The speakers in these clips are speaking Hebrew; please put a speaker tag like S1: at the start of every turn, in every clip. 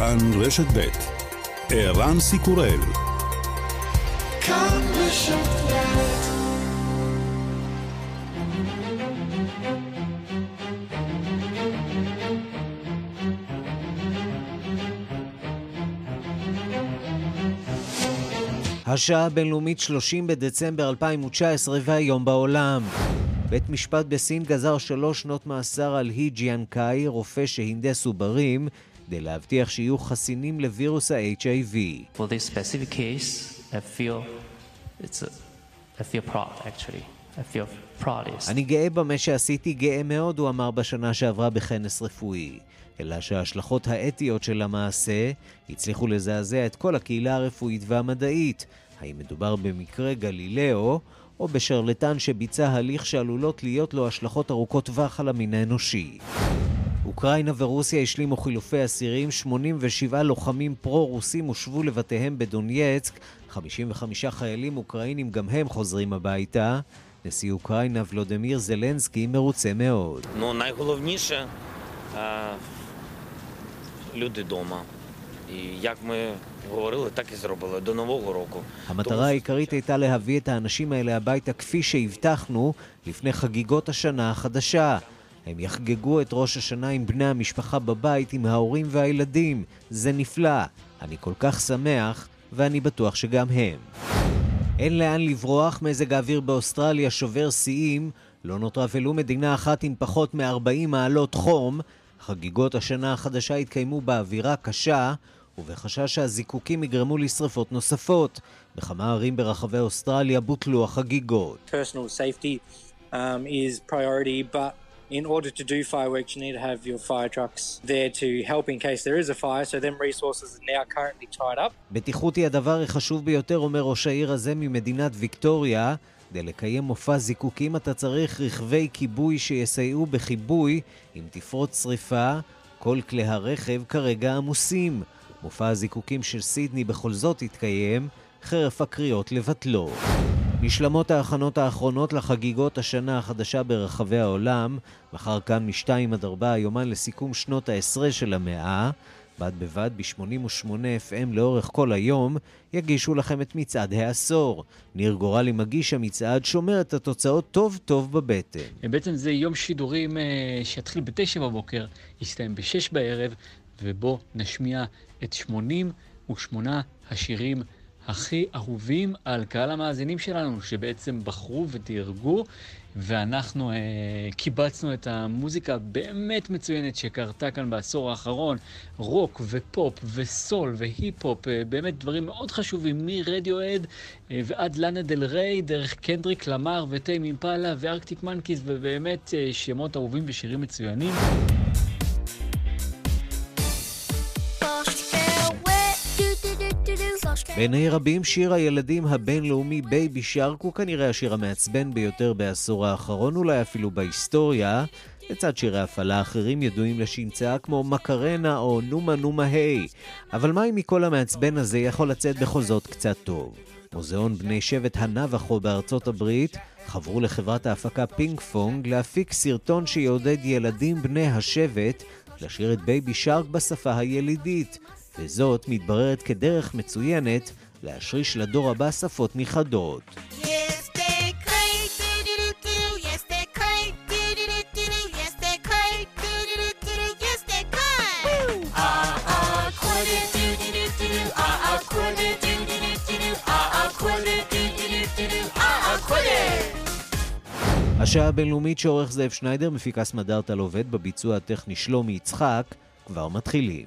S1: כאן רשת ב' ערן סיקורל השעה הבינלאומית 30 בדצמבר 2019 והיום בעולם. בית משפט בסין גזר שלוש שנות מאסר על הי ג'יאנקאי, רופא שהנדס עוברים, כדי להבטיח שיהיו חסינים לווירוס ה-HIV. For this specific case, I feel it's a, I feel proud actually. I feel proud. אני גאה במה שעשיתי, גאה מאוד, הוא אמר בשנה שעברה בכנס רפואי. אלא שההשלכות האתיות של המעשה הצליחו לזעזע את כל הקהילה הרפואית והמדעית. האם מדובר במקרה גלילאו, או בשרלטן שביצע הליך שעלולות להיות לו השלכות ארוכות טווח על המין האנושי. אוקראינה ורוסיה השלימו חילופי אסירים, 87 לוחמים פרו-רוסים הושבו לבתיהם בדונייצק, 55 חיילים אוקראינים גם הם חוזרים הביתה. נשיא אוקראינה ולודמיר זלנסקי מרוצה מאוד.
S2: Ну, найголовніше люди дома. І як ми говорили, так і зробили до нового року.
S1: המטרה העיקרית הייתה להביא את האנשים האלה הביתה כפי שהבטחנו לפני חגיגות השנה החדשה. הם יחגגו את ראש השנה עם בני המשפחה בבית, עם ההורים והילדים. זה נפלא. אני כל כך שמח, ואני בטוח שגם הם. אין לאן לברוח, מזג האוויר באוסטרליה שובר שיאים, לא נותרה ולו מדינה אחת עם פחות מ-40 מעלות חום. חגיגות השנה החדשה התקיימו באווירה קשה, ובחשש שהזיקוקים יגרמו לשרפות נוספות. בכמה ערים ברחבי אוסטרליה בוטלו החגיגות. Um, in order to do fireworks, you need to have your fire trucks there to help in case there is a fire, so them resources are now currently tied up. בטיחות היא הדבר החשוב ביותר, אומר ראש העיר הזה ממדינת ויקטוריה. כדי לקיים מופע זיקוקים אתה צריך רכבי כיבוי שיסייעו בכיבוי אם תפרוץ שריפה. כל כלי הרכב כרגע עמוסים. מופע הזיקוקים של סידני בכל זאת התקיים, חרף הקריאות לבטלו. נשלמות ההכנות האחרונות לחגיגות השנה החדשה ברחבי העולם. מחר כאן מ-2 עד 4 יומן לסיכום שנות העשרה של המאה. בד בבד ב-88 FM לאורך כל היום יגישו לכם את מצעד העשור. ניר גורלי מגיש המצעד שומר את התוצאות טוב טוב בבטן.
S3: בעצם זה יום שידורים uh, שיתחיל ב-9 בבוקר, יסתיים ב-6 בערב, ובו נשמיע את 88 השירים הכי אהובים על קהל המאזינים שלנו, שבעצם בחרו ודירגו, ואנחנו אה, קיבצנו את המוזיקה באמת מצוינת שקרתה כאן בעשור האחרון, רוק ופופ וסול והיפ-הופ, אה, באמת דברים מאוד חשובים, מרדיוהד אה, ועד ללנה דל ריי, דרך קנדריק למר וטיים אימפלה וארקטיק מאנקיז, ובאמת אה, שמות אהובים ושירים מצוינים.
S1: בעיני רבים שיר הילדים הבינלאומי Baby Shark הוא כנראה השיר המעצבן ביותר בעשור האחרון, אולי אפילו בהיסטוריה. לצד שירי הפעלה אחרים ידועים לשמצה כמו מקרנה או נומה נומה היי. אבל מה אם מכל המעצבן הזה יכול לצאת בכל זאת קצת טוב? מוזיאון בני שבט הנוואחו בארצות הברית חברו לחברת ההפקה פינק פונג להפיק סרטון שיעודד ילדים בני השבט לשיר את Baby Shark בשפה הילידית. וזאת מתבררת כדרך מצוינת להשריש לדור הבא שפות נכחדות. השעה הבינלאומית שעורך זאב שניידר, מפיקס מדארטל עובד בביצוע הטכני שלומי יצחק, כבר מתחילים.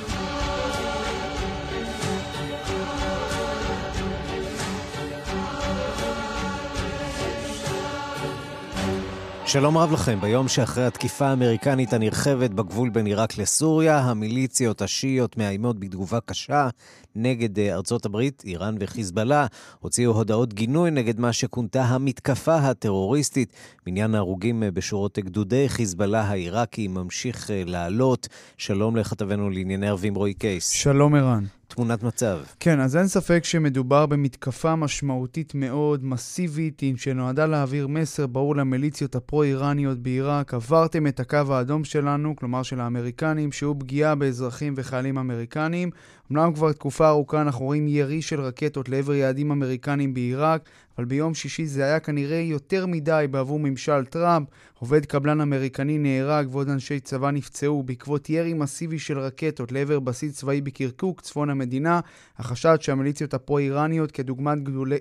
S1: שלום רב לכם. ביום שאחרי התקיפה האמריקנית הנרחבת בגבול בין עיראק לסוריה, המיליציות השיעיות מאיימות בתגובה קשה נגד אה, ארצות הברית, איראן וחיזבאללה, הוציאו הודעות גינוי נגד מה שכונתה המתקפה הטרוריסטית. מניין ההרוגים אה, בשורות גדודי חיזבאללה העיראקי ממשיך אה, לעלות. שלום לכתבנו לענייני ערבים רועי קייס.
S4: שלום ערן.
S1: תמונת מצב.
S4: כן, אז אין ספק שמדובר במתקפה משמעותית מאוד, מסיבית, שנועדה להעביר מסר ברור למיליציות הפרו-איראניות בעיראק. עברתם את הקו האדום שלנו, כלומר של האמריקנים, שהוא פגיעה באזרחים וחיילים אמריקנים. אמנם כבר תקופה ארוכה אנחנו רואים ירי של רקטות לעבר יעדים אמריקנים בעיראק, אבל ביום שישי זה היה כנראה יותר מדי בעבור ממשל טראמפ. עובד קבלן אמריקני נהרג ועוד אנשי צבא נפצעו בעקבות ירי מסיבי של רקטות לעבר בסיס צבאי בקירקוק, צפון המדינה. החשד שהמיליציות הפרו-איראניות, כדוגמת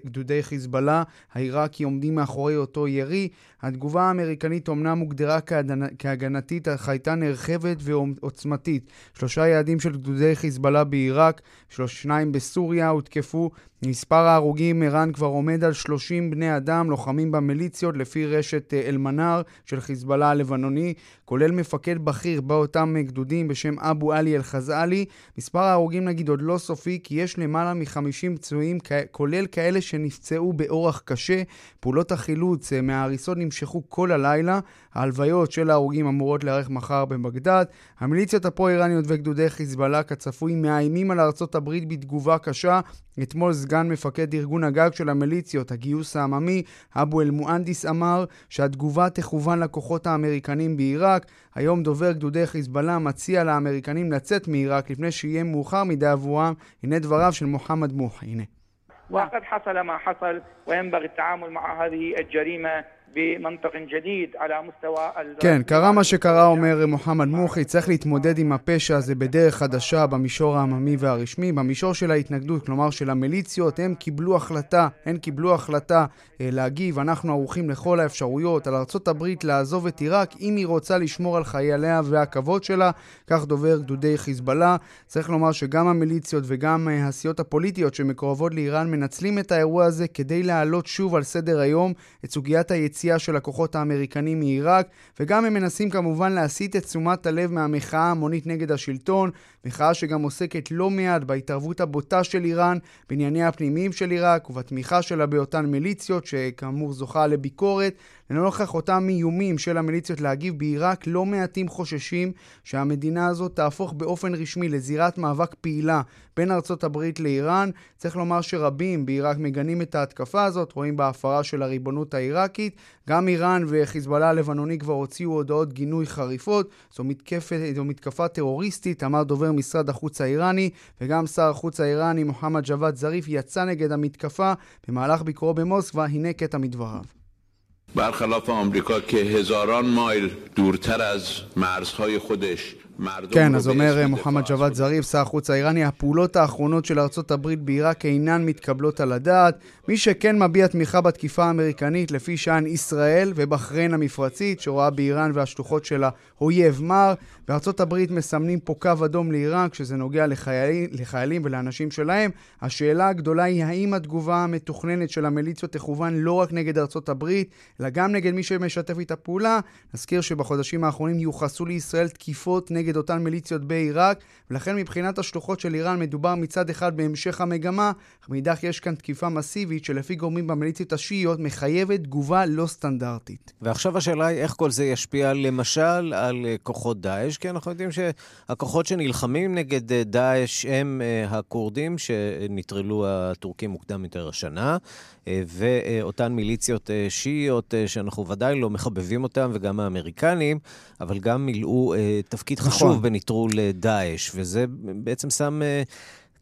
S4: גדודי חיזבאללה העיראקי, עומדים מאחורי אותו ירי. התגובה האמריקנית אומנם הוגדרה כהגנתית, אך הייתה נרחבת ועוצמתית. שלושה יעדים של גדודי חיזבאללה בעיראק, שניים בסוריה, הותקפו. מספר ההרוגים, ערן כבר עומד על 30 בני אדם, לוחמים במיליציות, לפי רשת אה, אל-מנאר של חיזבאללה הלבנוני, כולל מפקד בכיר באותם גדודים בשם אבו עלי אל-חזאלי. מספר ההרוגים נגיד עוד לא סופי, כי יש למעלה מ-50 פצועים, כולל כאלה שנפצעו באורח קשה. פעולות החילוץ אה, מההריסות נמשכו כל הלילה. ההלוויות של ההרוגים אמורות להיערך מחר בבגדד. המיליציות הפרו-איראניות וגדודי חיזבאללה כצפוי מאיימים על ארצות הברית בתגובה קשה. אתמול סגן מפקד ארגון הגג של המיליציות, הגיוס העממי, אבו אל-מואנדיס אמר שהתגובה תכוון לכוחות האמריקנים בעיראק. היום דובר גדודי חיזבאללה מציע לאמריקנים לצאת מעיראק לפני שיהיה מאוחר מדי עבורם. הנה דבריו של מוחמד מוחי, הנה. وقد حصل ما حصل وينبغي التعامل مع هذه الجريمه כן, קרה מה שקרה, אומר מוחמד מוחי, צריך להתמודד עם הפשע הזה בדרך חדשה במישור העממי והרשמי. במישור של ההתנגדות, כלומר של המיליציות, הם קיבלו החלטה, הן קיבלו החלטה אה, להגיב, אנחנו ערוכים לכל האפשרויות, על ארצות הברית לעזוב את עיראק אם היא רוצה לשמור על חייליה והכבוד שלה, כך דובר גדודי חיזבאללה. צריך לומר שגם המיליציות וגם אה, הסיעות הפוליטיות שמקורבות לאיראן מנצלים את האירוע הזה כדי להעלות שוב על סדר היום את סוגיית היציאה. היציאה של הכוחות האמריקנים מעיראק, וגם הם מנסים כמובן להסיט את תשומת הלב מהמחאה ההמונית נגד השלטון, מחאה שגם עוסקת לא מעט בהתערבות הבוטה של איראן בענייניה הפנימיים של עיראק ובתמיכה שלה באותן מיליציות, שכאמור זוכה לביקורת. לנוכח אותם איומים של המיליציות להגיב בעיראק, לא מעטים חוששים שהמדינה הזאת תהפוך באופן רשמי לזירת מאבק פעילה בין ארצות הברית לאיראן. צריך לומר שרבים בעיראק מגנים את ההתקפה הזאת, רואים בהפרה של הריבונות העיראקית. גם איראן וחיזבאללה הלבנוני כבר הוציאו הודעות גינוי חריפות. זו, מתקפת, זו מתקפה טרוריסטית, אמר דובר משרד החוץ האיראני, וגם שר החוץ האיראני מוחמד ג'וואד זריף יצא נגד המתקפה במהלך ביקורו במוסקבה. הנה קטע מדבריו. برخلاف آمریکا که هزاران مایل دورتر از مرزهای خودش כן, אז אומר מוחמד ג'וואד זריף, שר החוץ האיראני, הפעולות האחרונות של ארצות הברית בעיראק אינן מתקבלות על הדעת. מי שכן מביע תמיכה בתקיפה האמריקנית לפי שען ישראל ובחריין המפרצית, שרואה באיראן והשלוחות שלה אויב מר, בארצות הברית מסמנים פה קו אדום לאיראן כשזה נוגע לחיילים, לחיילים ולאנשים שלהם. השאלה הגדולה היא האם התגובה המתוכננת של המיליציות תכוון לא רק נגד ארצות הברית, אלא גם נגד מי שמשתף איתה פעולה. נזכיר שבחודשים האחרונים יוחסו לישראל תקיפות נגד נגד אותן מיליציות בעיראק, ולכן מבחינת השלוחות של איראן מדובר מצד אחד בהמשך המגמה, אך מאידך יש כאן תקיפה מסיבית שלפי גורמים במיליציות השיעיות מחייבת תגובה לא סטנדרטית.
S1: ועכשיו השאלה היא איך כל זה ישפיע למשל על אה, כוחות דאעש, כי אנחנו יודעים שהכוחות שנלחמים נגד אה, דאעש הם אה, הכורדים שנטרלו הטורקים מוקדם יותר השנה, ואותן מיליציות שיעיות שאנחנו ודאי לא מחבבים אותן, וגם האמריקנים, אבל גם מילאו תפקיד נכון. חשוב נכון. בנטרול דאעש, וזה בעצם שם...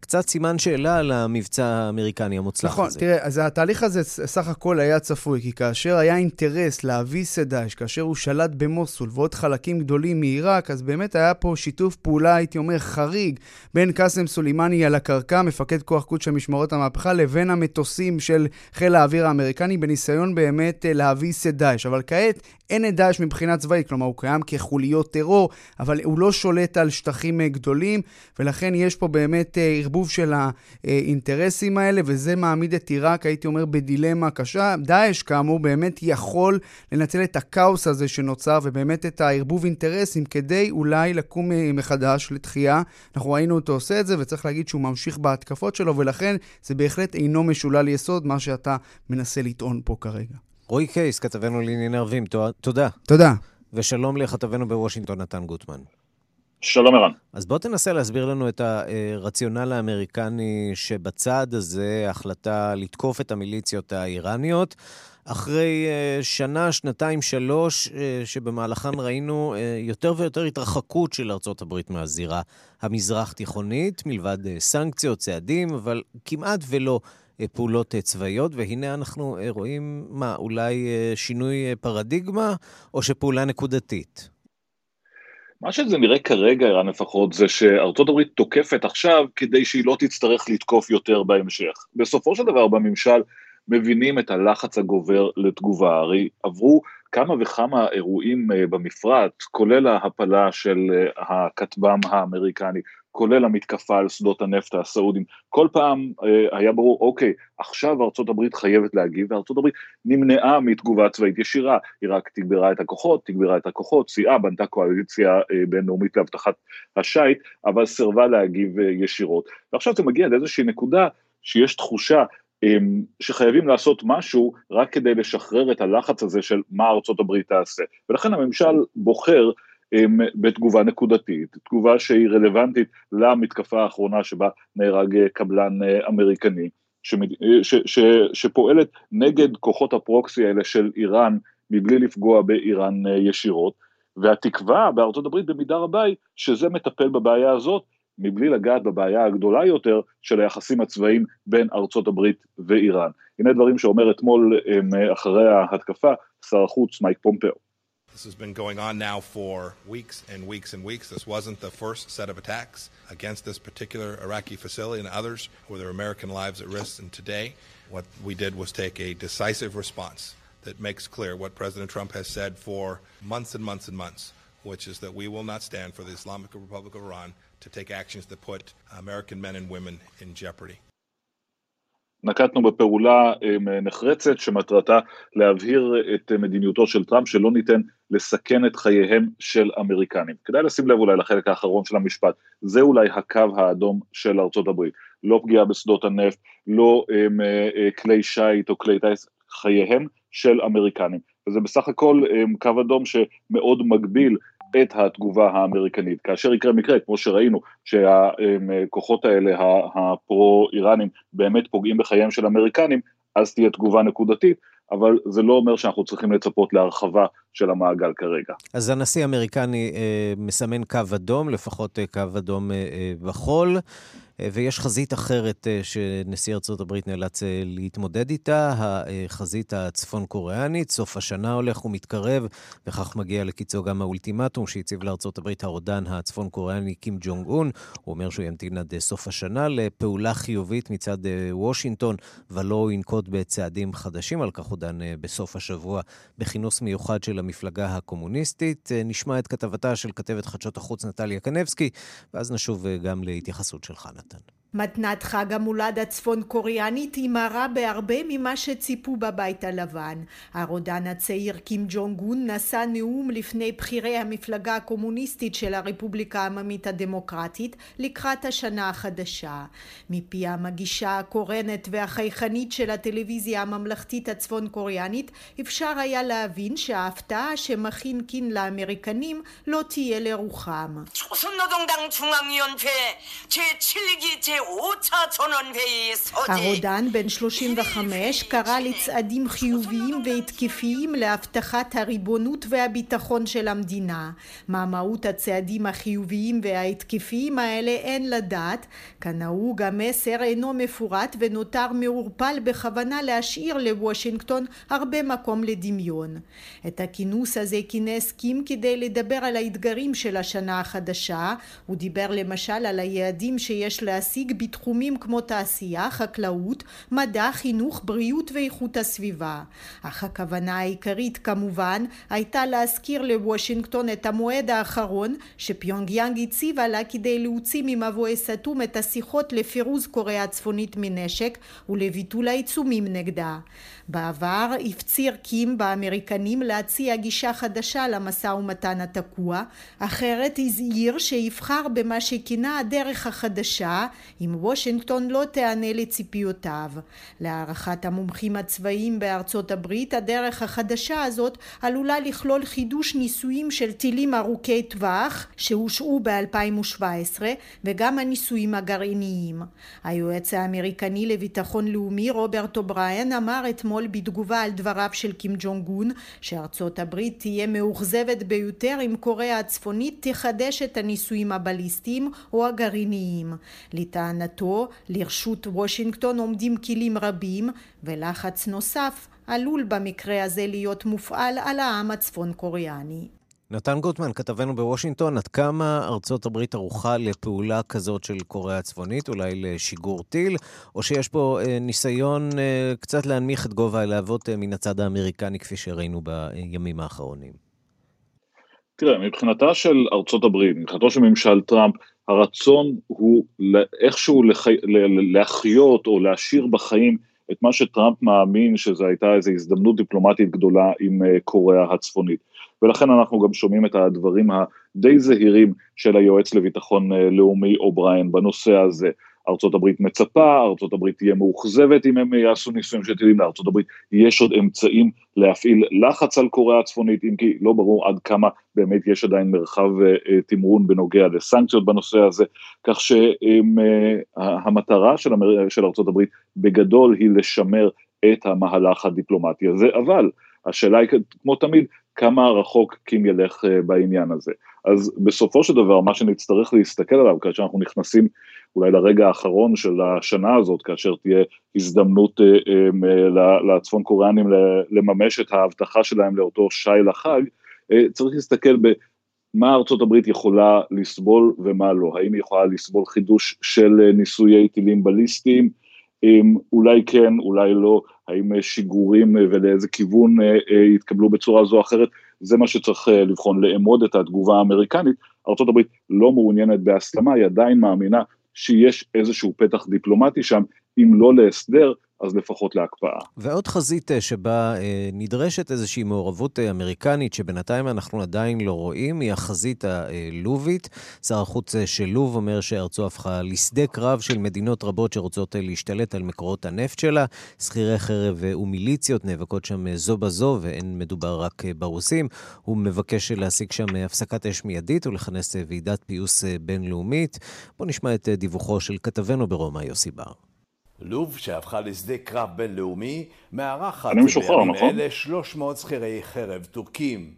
S1: אה, קצת סימן שאלה על המבצע האמריקני המוצלח
S4: נכון,
S1: הזה.
S4: נכון, תראה, אז התהליך הזה סך הכל היה צפוי, כי כאשר היה אינטרס להביס את דאעש, כאשר הוא שלט במוסול ועוד חלקים גדולים מעיראק, אז באמת היה פה שיתוף פעולה, הייתי אומר, חריג, בין קאסם סולימני על הקרקע, מפקד כוח קוד של משמרות המהפכה, לבין המטוסים של חיל האוויר האמריקני, בניסיון באמת אה, להביס את דאעש. אבל כעת אין את דאעש מבחינה צבאית, כלומר הוא קיים כחוליות טרור, אבל הוא לא שולט על שטחים אה, גדולים, ולכן יש פה באמת אה, ערבוב של האינטרסים האלה, וזה מעמיד את עיראק, הייתי אומר, בדילמה קשה. דאעש, כאמור, באמת יכול לנצל את הכאוס הזה שנוצר, ובאמת את הערבוב אינטרסים, כדי אולי לקום אה, מחדש לתחייה. אנחנו ראינו אותו עושה את זה, וצריך להגיד שהוא ממשיך בהתקפות שלו, ולכן זה בהחלט אינו משולל יסוד, מה שאתה מנסה לטעון פה כרגע.
S1: רועי קייס, כתבנו לענייני ערבים, תודה.
S4: תודה.
S1: ושלום לכתבנו בוושינגטון, נתן גוטמן.
S5: שלום ערן.
S1: אז בוא תנסה להסביר לנו את הרציונל האמריקני שבצעד הזה, החלטה לתקוף את המיליציות האיראניות. אחרי uh, שנה, שנתיים, שלוש, uh, שבמהלכן ראינו uh, יותר ויותר התרחקות של ארצות הברית מהזירה המזרח-תיכונית, מלבד סנקציות, צעדים, אבל כמעט ולא פעולות צבאיות, והנה אנחנו רואים, מה, אולי שינוי פרדיגמה, או שפעולה נקודתית?
S5: מה שזה נראה כרגע, ערן לפחות, זה שארצות הברית תוקפת עכשיו כדי שהיא לא תצטרך לתקוף יותר בהמשך. בסופו של דבר בממשל מבינים את הלחץ הגובר לתגובה, הרי עברו כמה וכמה אירועים אה, במפרט, כולל ההפלה של אה, הכטב"ם האמריקני, כולל המתקפה על שדות הנפט הסעודים, כל פעם אה, היה ברור, אוקיי, עכשיו ארצות הברית חייבת להגיב, וארצות הברית נמנעה מתגובה צבאית ישירה, היא רק תגברה את הכוחות, תגברה את הכוחות, סייעה, בנתה קואליציה בינלאומית לאבטחת השיט, אבל סירבה להגיב ישירות. ועכשיו זה מגיע לאיזושהי נקודה שיש תחושה שחייבים לעשות משהו רק כדי לשחרר את הלחץ הזה של מה ארצות הברית תעשה. ולכן הממשל בוחר בתגובה נקודתית, תגובה שהיא רלוונטית למתקפה האחרונה שבה נהרג אה, קבלן אה, אמריקני, שמד... אה, ש... ש... שפועלת נגד כוחות הפרוקסי האלה של איראן מבלי לפגוע באיראן ישירות, והתקווה בארצות הברית במידה רבה היא שזה מטפל בבעיה הזאת מבלי לגעת בבעיה הגדולה יותר של היחסים הצבאיים בין ארצות הברית ואיראן. הנה דברים שאומר אתמול אחרי ההתקפה שר החוץ מייק פומפאו. This has been going on now for weeks and weeks and weeks. This wasn't the first set of attacks against this particular Iraqi facility and others where there are American lives at risk. And today, what we did was take a decisive response that makes clear what President Trump has said for months and months and months, which is that we will not stand for the Islamic Republic of Iran to take actions that put American men and women in jeopardy. נקטנו בפעולה נחרצת שמטרתה להבהיר את מדיניותו של טראמפ שלא ניתן לסכן את חייהם של אמריקנים. כדאי לשים לב אולי לחלק האחרון של המשפט, זה אולי הקו האדום של ארצות הברית, לא פגיעה בשדות הנפט, לא הם, כלי שיט או כלי טיס, חייהם של אמריקנים. וזה בסך הכל הם, קו אדום שמאוד מגביל את התגובה האמריקנית. כאשר יקרה מקרה, כמו שראינו, שהכוחות האלה, הפרו-איראנים, באמת פוגעים בחייהם של אמריקנים, אז תהיה תגובה נקודתית, אבל זה לא אומר שאנחנו צריכים לצפות להרחבה של המעגל כרגע.
S1: אז הנשיא האמריקני אה, מסמן קו אדום, לפחות אה, קו אדום אה, אה, בחול. אה, ויש חזית אחרת אה, שנשיא הברית נאלץ אה, להתמודד איתה, החזית הצפון-קוריאנית. סוף השנה הולך ומתקרב, וכך מגיע לקיצו גם האולטימטום שהציב הברית הרודן הצפון-קוריאני קים ג'ונג און. הוא אומר שהוא ימתין עד סוף השנה לפעולה חיובית מצד וושינגטון, ולא ינקוט בצעדים חדשים. על כך הוא דן בסוף השבוע בכינוס מיוחד של המפלגה הקומוניסטית. נשמע את כתבתה של כתבת חדשות החוץ נטליה קנבסקי, ואז נשוב גם להתייחסות שלך, נתן.
S6: מתנת חג המולד הצפון קוריאנית היא מרה בהרבה ממה שציפו בבית הלבן. הרודן הצעיר קים ג'ונג און נשא נאום לפני בכירי המפלגה הקומוניסטית של הרפובליקה העממית הדמוקרטית לקראת השנה החדשה. מפי המגישה הקורנת והחייכנית של הטלוויזיה הממלכתית הצפון קוריאנית אפשר היה להבין שההפתעה שמכין קין לאמריקנים לא תהיה לרוחם. הרודן בן 35 קרא לצעדים חיוביים והתקפיים להבטחת הריבונות והביטחון של המדינה. מה מהות הצעדים החיוביים וההתקפיים האלה אין לדעת. כנהוג המסר אינו מפורט ונותר מעורפל בכוונה להשאיר לוושינגטון הרבה מקום לדמיון. את הכינוס הזה כינס קים כדי לדבר על האתגרים של השנה החדשה. הוא דיבר למשל על היעדים שיש להשיג בתחומים כמו תעשייה, חקלאות, מדע, חינוך, בריאות ואיכות הסביבה. אך הכוונה העיקרית כמובן הייתה להזכיר לוושינגטון את המועד האחרון שפיונג יאנג הציבה לה כדי להוציא ממבוי סתום את השיחות לפירוז קוריאה הצפונית מנשק ולביטול העיצומים נגדה. בעבר הפציר קים באמריקנים להציע גישה חדשה למשא ומתן התקוע, אחרת הזהיר שיבחר במה שכינה הדרך החדשה אם וושינגטון לא תיענה לציפיותיו. להערכת המומחים הצבאיים בארצות הברית, הדרך החדשה הזאת עלולה לכלול חידוש ניסויים של טילים ארוכי טווח שהושעו ב-2017 וגם הניסויים הגרעיניים. היועץ האמריקני לביטחון לאומי רוברט אובריין אמר אתמול בתגובה על דבריו של קים ג'ונג און שארצות הברית תהיה מאוכזבת ביותר אם קוריאה הצפונית תחדש את הניסויים הבליסטיים או הגרעיניים. לטענתו, לרשות וושינגטון עומדים כלים רבים ולחץ נוסף עלול במקרה הזה להיות מופעל על העם הצפון קוריאני.
S1: נתן גוטמן, כתבנו בוושינגטון, עד כמה ארצות הברית ערוכה לפעולה כזאת של קוריאה הצפונית, אולי לשיגור טיל, או שיש פה אה, ניסיון אה, קצת להנמיך את גובה הלהבות אה, מן הצד האמריקני, כפי שראינו בימים האחרונים?
S5: תראה, מבחינתה של ארצות הברית, מבחינתו של ממשל טראמפ, הרצון הוא איכשהו לחי... להחיות או להשאיר בחיים את מה שטראמפ מאמין שזו הייתה איזו הזדמנות דיפלומטית גדולה עם אה, קוריאה הצפונית. ולכן אנחנו גם שומעים את הדברים הדי זהירים של היועץ לביטחון אה, לאומי אובריין בנושא הזה. ארצות הברית מצפה, ארצות הברית תהיה מאוכזבת אם הם יעשו ניסויים של טילים, הברית יש עוד אמצעים להפעיל לחץ על קוריאה הצפונית, אם כי לא ברור עד כמה באמת יש עדיין מרחב uh, תמרון בנוגע לסנקציות בנושא הזה, כך שהמטרה של, של ארצות הברית בגדול היא לשמר את המהלך הדיפלומטי הזה, אבל השאלה היא כמו תמיד, כמה רחוק קים ילך uh, בעניין הזה. אז בסופו של דבר מה שנצטרך להסתכל עליו כאשר אנחנו נכנסים אולי לרגע האחרון של השנה הזאת, כאשר תהיה הזדמנות אה, אה, לצפון קוריאנים לממש את ההבטחה שלהם לאותו שי לחג, אה, צריך להסתכל במה ארצות הברית יכולה לסבול ומה לא, האם היא יכולה לסבול חידוש של ניסויי טילים בליסטיים, אולי כן, אולי לא, האם שיגורים ולאיזה כיוון יתקבלו בצורה זו או אחרת, זה מה שצריך לבחון, לאמוד את התגובה האמריקנית, ארה"ב לא מעוניינת בהסכמה, היא עדיין מאמינה שיש איזשהו פתח דיפלומטי שם, אם לא להסדר, אז לפחות להקפאה.
S1: ועוד חזית אה, שבה אה, נדרשת איזושהי מעורבות אה, אמריקנית, שבינתיים אנחנו עדיין לא רואים, היא החזית הלובית. שר החוץ של לוב אומר שארצו הפכה לשדה קרב של מדינות רבות שרוצות להשתלט על מקורות הנפט שלה. שכירי חרב ומיליציות נאבקות שם זו בזו, ואין מדובר רק ברוסים. הוא מבקש להשיג שם הפסקת אש מיידית ולכנס ועידת פיוס בינלאומית. בואו נשמע את דיווחו של כתבנו ברומא, יוסי בר.
S7: לוב, שהפכה לשדה קרב בינלאומי, מארחת בימים נכון? אלה 300 שכירי חרב טורקים.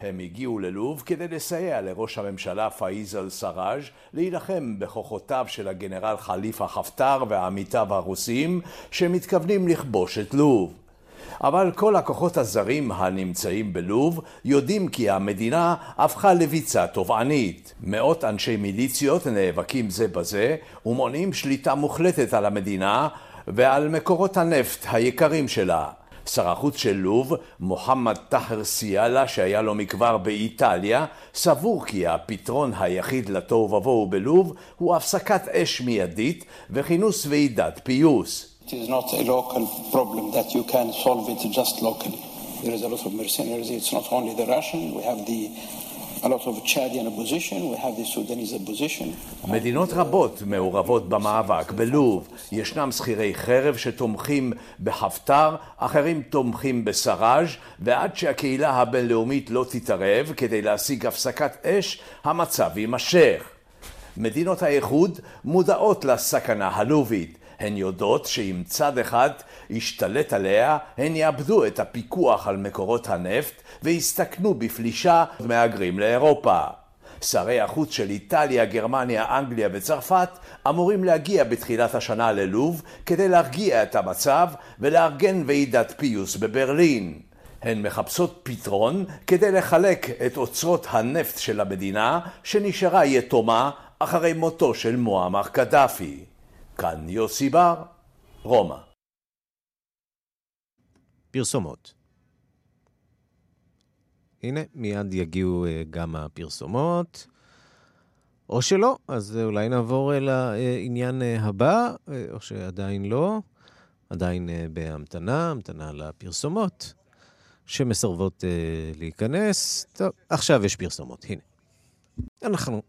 S7: הם הגיעו ללוב כדי לסייע לראש הממשלה פאיז אל-סראז' להילחם בכוחותיו של הגנרל חליפה חפטר ועמיתיו הרוסים שמתכוונים לכבוש את לוב. אבל כל הכוחות הזרים הנמצאים בלוב יודעים כי המדינה הפכה לביצה תובענית. מאות אנשי מיליציות נאבקים זה בזה ומונעים שליטה מוחלטת על המדינה ועל מקורות הנפט היקרים שלה. שר החוץ של לוב, מוחמד טאהר סיאלה, שהיה לו מכבר באיטליה, סבור כי הפתרון היחיד לתוהו ובוהו בלוב הוא הפסקת אש מיידית וכינוס ועידת פיוס. It is not a local problem that you can solve it just locally. There is a lot of mercenaries. It's not only the Russian. We have the. מדינות רבות מעורבות במאבק. בלוב ישנם שכירי חרב שתומכים בחפטר, אחרים תומכים בסראז' ועד שהקהילה הבינלאומית לא תתערב כדי להשיג הפסקת אש, המצב יימשך. מדינות האיחוד מודעות לסכנה הלובית. הן יודעות שאם צד אחד ישתלט עליה, הן יאבדו את הפיקוח על מקורות הנפט ויסתכנו בפלישה מהגרים לאירופה. שרי החוץ של איטליה, גרמניה, אנגליה וצרפת אמורים להגיע בתחילת השנה ללוב כדי להרגיע את המצב ולארגן ועידת פיוס בברלין. הן מחפשות פתרון כדי לחלק את אוצרות הנפט של המדינה שנשארה יתומה אחרי מותו של מועמר קדאפי. כאן יוסי בר, רומא.
S1: פרסומות. הנה, מיד יגיעו uh, גם הפרסומות. או שלא, אז uh, אולי נעבור אל העניין uh, הבא, או שעדיין לא. עדיין בהמתנה, המתנה לפרסומות, שמסרבות להיכנס. טוב, עכשיו יש פרסומות, הנה. אנחנו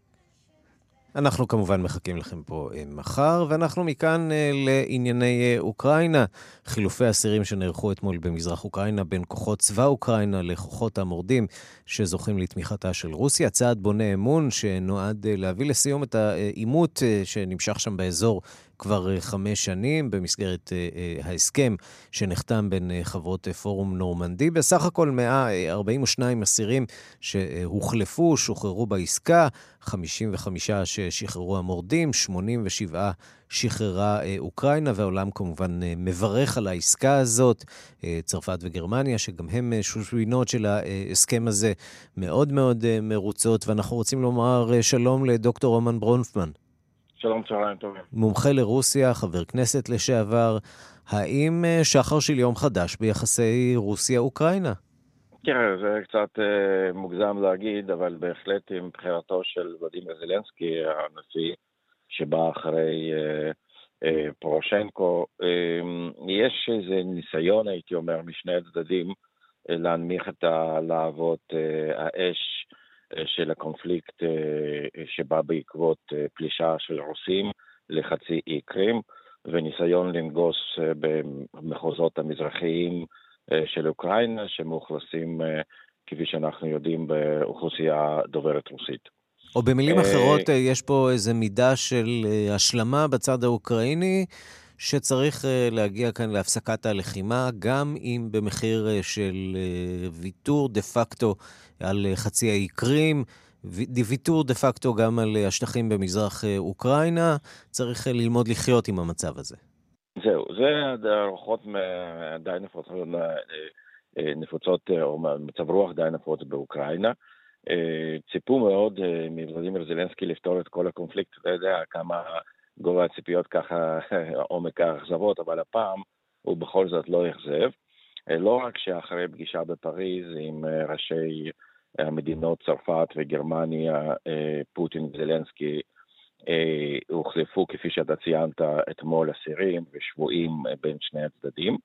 S1: אנחנו כמובן מחכים לכם פה מחר, ואנחנו מכאן לענייני אוקראינה. חילופי אסירים שנערכו אתמול במזרח אוקראינה בין כוחות צבא אוקראינה לכוחות המורדים שזוכים לתמיכתה של רוסיה. צעד בונה אמון שנועד להביא לסיום את העימות שנמשך שם באזור כבר אה, חמש שנים במסגרת אה, אה, ההסכם שנחתם בין חברות פורום נורמנדי. בסך הכל 142 אסירים שהוחלפו, שוחררו בעסקה, 55 ששחררו המורדים, 87 שחררה אוקראינה, והעולם כמובן מברך על העסקה הזאת. צרפת וגרמניה, שגם הם שושבינות של ההסכם הזה, מאוד מאוד מרוצות, ואנחנו רוצים לומר שלום לדוקטור רומן ברונפמן.
S8: שלום, צהריים טובים.
S1: מומחה לרוסיה, חבר כנסת לשעבר, האם אה, שחר של יום חדש ביחסי רוסיה-אוקראינה?
S8: תראה, זה קצת אה, מוגזם להגיד, אבל בהחלט עם בחירתו של ודימיר זלנסקי, הנשיא שבא אחרי אה, אה, פורושנקו, אה, יש איזה ניסיון, הייתי אומר, משני הצדדים, אה, להנמיך את הלהבות אה, האש. אה, של הקונפליקט אה, אה, שבא בעקבות פלישה של רוסים לחצי אי קרים וניסיון לנגוס במחוזות המזרחיים של אוקראינה שמאוכלסים, כפי שאנחנו יודעים, באוכלוסייה דוברת רוסית.
S1: או במילים אחרות, יש פה איזו מידה של השלמה בצד האוקראיני, שצריך להגיע כאן להפסקת הלחימה, גם אם במחיר של ויתור דה פקטו על אה, חצי האי קרים, ויתור דה פקטו גם על אה, השטחים במזרח אה, אוקראינה. צריך ללמוד לחיות עם המצב הזה.
S8: זהו, זה רוחות די נפוצות, נפוצות, או מצב רוח די נפוץ באוקראינה. ציפו מאוד מוולדימיר זלנסקי לפתור את כל הקונפליקט, אתה יודע כמה גובה הציפיות ככה עומק האכזבות, אבל הפעם הוא בכל זאת לא אכזב. לא רק שאחרי פגישה בפריז עם ראשי המדינות צרפת וגרמניה, אה, פוטין וזלנסקי, אה, הוחלפו, כפי שאתה ציינת, אתמול אסירים ושבויים בין שני הצדדים,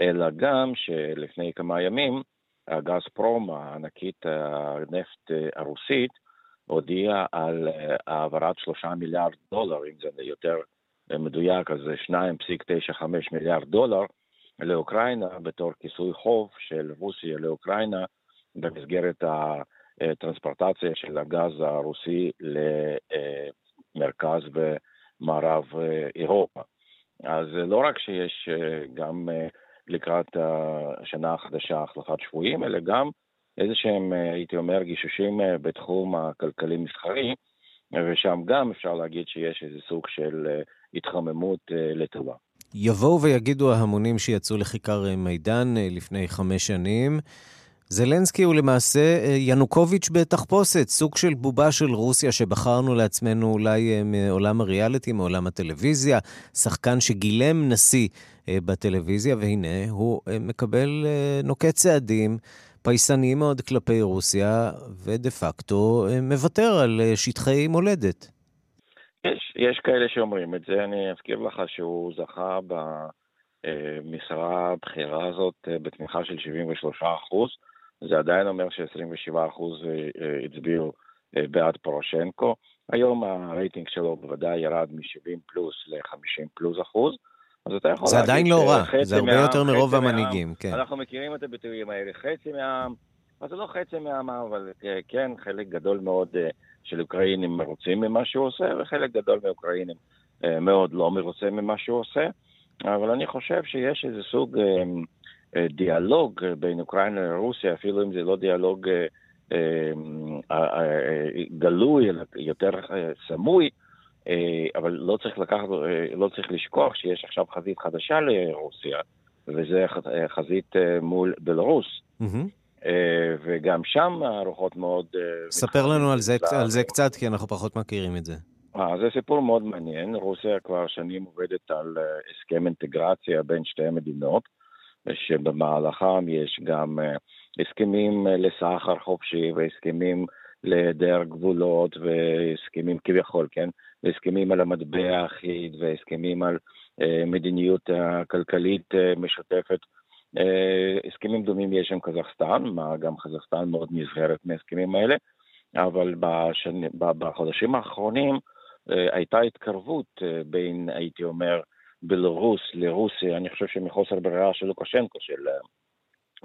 S8: אלא גם שלפני כמה ימים הגז פרום, הענקית הנפט הרוסית, הודיעה על אה, העברת שלושה מיליארד דולר, אם זה יותר מדויק, אז זה 2.95 מיליארד דולר לאוקראינה בתור כיסוי חוב של רוסיה לאוקראינה במסגרת הטרנספורטציה של הגז הרוסי למרכז ומערב אירופה. אז לא רק שיש גם לקראת השנה החדשה החלפת שבויים, אלא גם איזה שהם, הייתי אומר, גישושים בתחום הכלכלי-מסחרי, ושם גם אפשר להגיד שיש איזה סוג של התחממות לטובה.
S1: יבואו ויגידו ההמונים שיצאו לכיכר מידן לפני חמש שנים, זלנסקי הוא למעשה אה, ינוקוביץ' בתחפושת, סוג של בובה של רוסיה שבחרנו לעצמנו אולי אה, מעולם הריאליטי, מעולם הטלוויזיה, שחקן שגילם נשיא אה, בטלוויזיה, והנה הוא מקבל, נוקט צעדים פייסניים מאוד כלפי רוסיה, ודה פקטו מוותר על שטחי מולדת.
S8: יש, יש כאלה שאומרים את זה, אני אזכיר לך שהוא זכה במשרה הבכירה הזאת בתמיכה של 73 אחוז. זה עדיין אומר ש-27% אה, אה, הצביעו אה, בעד פורושנקו. היום הרייטינג שלו בוודאי ירד מ-70 פלוס ל-50 פלוס אחוז. אז אתה יכול
S1: זה עדיין לא רע, זה הרבה יותר מרוב המנהיגים, כן.
S8: אנחנו מכירים את הביטויים האלה, חצי מהעם, אז זה לא חצי מהעם, אבל כן, חלק גדול מאוד של אוקראינים מרוצים ממה שהוא עושה, וחלק גדול מאוקראינים מאוד לא מרוצה ממה שהוא עושה. אבל אני חושב שיש איזה סוג אה, דיאלוג אה, בין אוקראינה לרוסיה, אפילו אם זה לא דיאלוג אה, גלוי, אלא יותר סמוי, אבל לא צריך לקחת, לא צריך לשכוח שיש עכשיו חזית חדשה לרוסיה, וזה חזית מול בלרוס. Mm-hmm. וגם שם הרוחות מאוד...
S1: ספר לנו על זה, על זה קצת, כי אנחנו פחות מכירים את זה.
S8: אה, זה סיפור מאוד מעניין. רוסיה כבר שנים עובדת על הסכם אינטגרציה בין שתי המדינות. שבמהלכם יש גם אה, הסכמים אה, לסחר חופשי והסכמים להיעדר גבולות והסכמים כביכול, כן? והסכמים על המטבע האחיד והסכמים על אה, מדיניות כלכלית משותפת. הסכמים דומים יש עם קזחסטן, מה גם קזחסטן מאוד נזהרת מההסכמים האלה, אבל בשני, בחודשים האחרונים הייתה התקרבות בין, הייתי אומר, בלרוס לרוסיה, אני חושב שמחוסר ברירה של לוקשנקו, של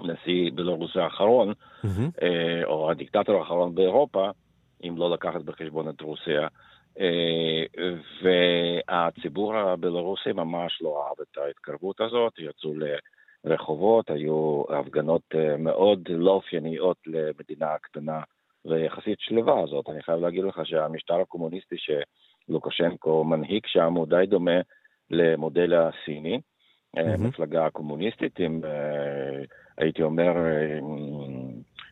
S8: נשיא בלרוס האחרון, mm-hmm. או הדיקטטור האחרון באירופה, אם לא לקחת בחשבון את רוסיה. והציבור הבלרוסי ממש לא אהב את ההתקרבות הזאת, יצאו לרחובות, היו הפגנות מאוד לא אופייניות למדינה קטנה ויחסית שלווה הזאת. אני חייב להגיד לך שהמשטר הקומוניסטי שלוקשנקו מנהיג שם הוא די דומה למודל הסיני, mm-hmm. מפלגה קומוניסטית עם, הייתי אומר,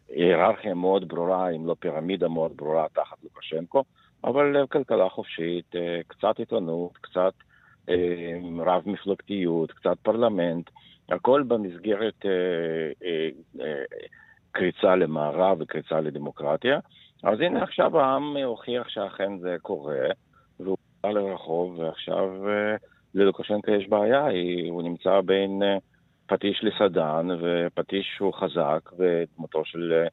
S8: היררכיה מאוד ברורה, אם לא פירמידה מאוד ברורה תחת לוקשנקו, אבל כלכלה חופשית, קצת עיתונות, קצת רב מפלגתיות, קצת פרלמנט, הכל במסגרת קריצה למערב וקריצה לדמוקרטיה. אז הנה עכשיו העם הוכיח שאכן זה קורה, והוא בא לרחוב, ועכשיו ללוקשנקו יש בעיה, הוא נמצא בין פטיש לסדן, ופטיש הוא חזק, ודמותו של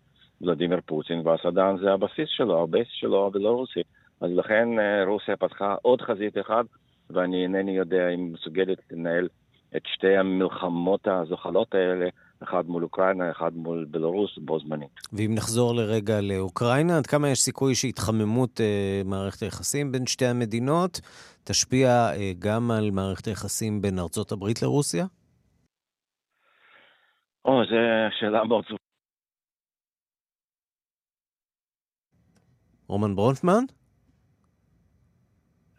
S8: ולדימיר פוטין, והסדן זה הבסיס שלו, הבסיס שלו הבלרוסי. אז לכן רוסיה פתחה עוד חזית אחת, ואני אינני יודע אם מסוגלת לנהל את שתי המלחמות הזוחלות האלה, אחד מול אוקראינה, אחד מול בלרוס, בו זמנית.
S1: ואם נחזור לרגע לאוקראינה, עד כמה יש סיכוי שהתחממות אה, מערכת היחסים בין שתי המדינות תשפיע אה, גם על מערכת היחסים בין ארצות הברית לרוסיה?
S8: או, זו שאלה מאוד סבוכה.
S1: רומן ברונפמן?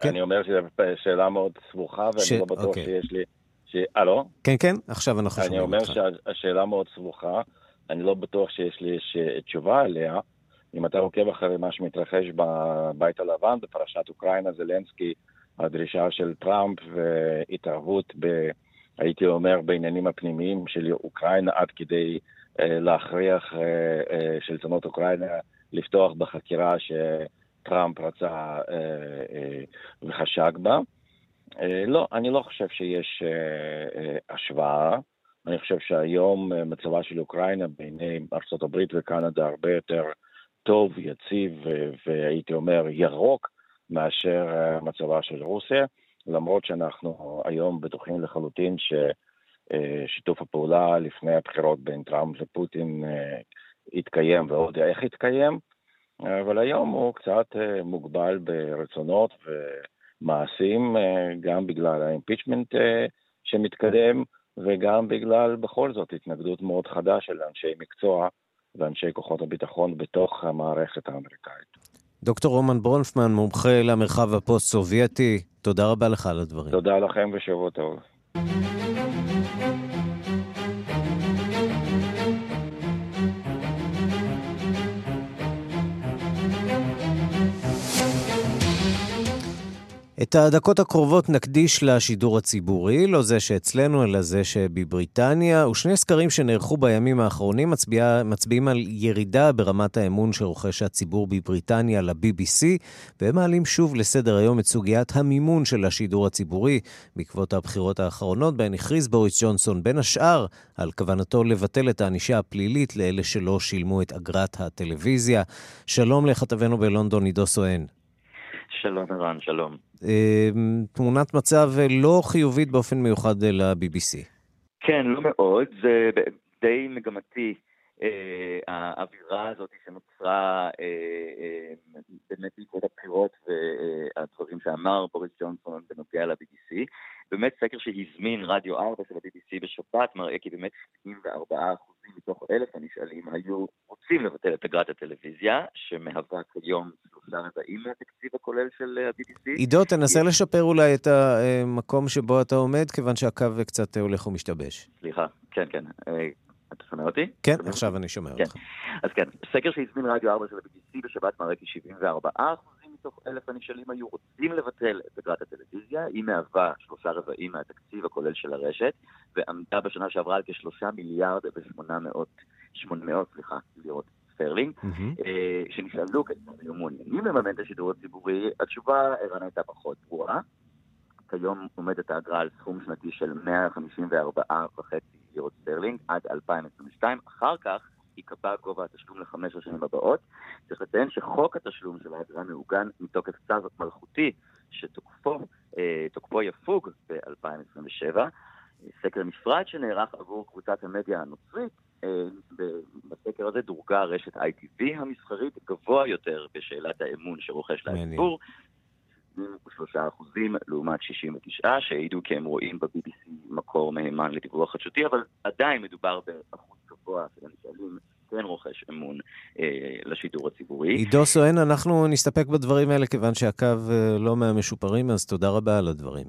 S8: אני כן. אומר שזו שאלה מאוד סבוכה, ואני ש... לא בטוח אוקיי. שיש לי... ש... הלו?
S1: כן, כן, עכשיו אנחנו
S8: שומעים אותך. אני אומר שהשאלה מאוד סבוכה, אני לא בטוח שיש לי ש... תשובה עליה. אם אתה עוקב אחרי מה שמתרחש בבית הלבן, בפרשת אוקראינה, זלנסקי, הדרישה של טראמפ והתערבות, ב, הייתי אומר, בעניינים הפנימיים של אוקראינה, עד כדי אה, להכריח אה, אה, שלטונות אוקראינה לפתוח בחקירה שטראמפ רצה וחשק בה. לא, אני לא חושב שיש אה, אה, השוואה. אני חושב שהיום מצבה של אוקראינה בעיני ארה"ב וקנדה הרבה יותר טוב, יציב והייתי אומר ירוק מאשר מצבה של רוסיה, למרות שאנחנו היום בטוחים לחלוטין ששיתוף הפעולה לפני הבחירות בין טראמפ לפוטין התקיים ועוד איך התקיים, אבל היום הוא קצת מוגבל ברצונות ו... מעשים, אה, גם בגלל ה impeachment אה, שמתקדם, וגם בגלל בכל זאת התנגדות מאוד חדה של אנשי מקצוע ואנשי כוחות הביטחון בתוך המערכת האמריקאית.
S1: דוקטור רומן ברונפמן, מומחה למרחב הפוסט-סובייטי, תודה רבה לך על הדברים.
S8: תודה לכם ושבוע טוב.
S1: את הדקות הקרובות נקדיש לשידור הציבורי, לא זה שאצלנו, אלא זה שבבריטניה, ושני סקרים שנערכו בימים האחרונים מצביע, מצביעים על ירידה ברמת האמון שרוכש הציבור בבריטניה ל-BBC, והם מעלים שוב לסדר היום את סוגיית המימון של השידור הציבורי בעקבות הבחירות האחרונות, בהן הכריז בוריס ג'ונסון בין השאר על כוונתו לבטל את הענישה הפלילית לאלה שלא שילמו את אגרת הטלוויזיה. שלום לכתבנו בלונדון, עידו סואן.
S9: שלום ערן, שלום.
S1: אמ, תמונת מצב לא חיובית באופן מיוחד ל-BBC.
S9: כן, לא מאוד, זה די מגמתי. אה, האווירה הזאת שנוצרה אה, אה, באמת בעקבות הבחירות והדברים שאמר בוריס ג'ונסון בנוגע ל-BBC. באמת סקר שהזמין רדיו 4 של ה-BBC בשבת מראה כי באמת 74% מתוך אלף הנשאלים היו רוצים לבטל את אגרת הטלוויזיה, שמהווה כיום שלושה רבעים מהתקציב הכולל של ה-BBC.
S1: עידו, תנסה לשפר אולי את המקום שבו אתה עומד, כיוון שהקו קצת הולך ומשתבש.
S9: סליחה, כן, כן. אתה שומע אותי?
S1: כן, עכשיו אני שומע
S9: כן.
S1: אותך.
S9: אז כן, סקר שהזמין רדיו 4 של ה-BBC בשבת מראה כי 74 מתוך אלף הנשאלים היו רוצים לבטל את אגרת הטלוויזיה, היא מהווה שלושה רבעים מהתקציב הכולל של הרשת, ועמדה בשנה שעברה על כשלושה מיליארד ושמונה מאות, שמונה מאות, סליחה, לירות סטרלינג, mm-hmm. שנשאלו כיצד היו מעוניינים לממן את השידור הציבורי, התשובה ערן הייתה פחות ברורה. כיום עומדת האגרה על סכום שנתי של 154.5 לירות סטרלינג עד 2022, אחר כך ייקבע גובה התשלום לחמש השנים הבאות. צריך לציין שחוק התשלום של האגרה מעוגן מתוקף צו מלכותי שתוקפו יפוג ב-2027. סקר נפרד שנערך עבור קבוצת המדיה הנוצרית. בסקר הזה דורגה רשת ITV המסחרית גבוה יותר בשאלת האמון שרוכש לציבור. 23 אחוזים לעומת 69 שהעידו כי הם רואים ב-BBC מקור מהימן לדיווח חדשותי, אבל עדיין מדובר באחוז גבוה של הנשאלים כן רוכש אמון אה, לשידור הציבורי.
S1: עידו סואן, אנחנו נסתפק בדברים האלה כיוון שהקו אה, לא מהמשופרים, אז תודה רבה על הדברים.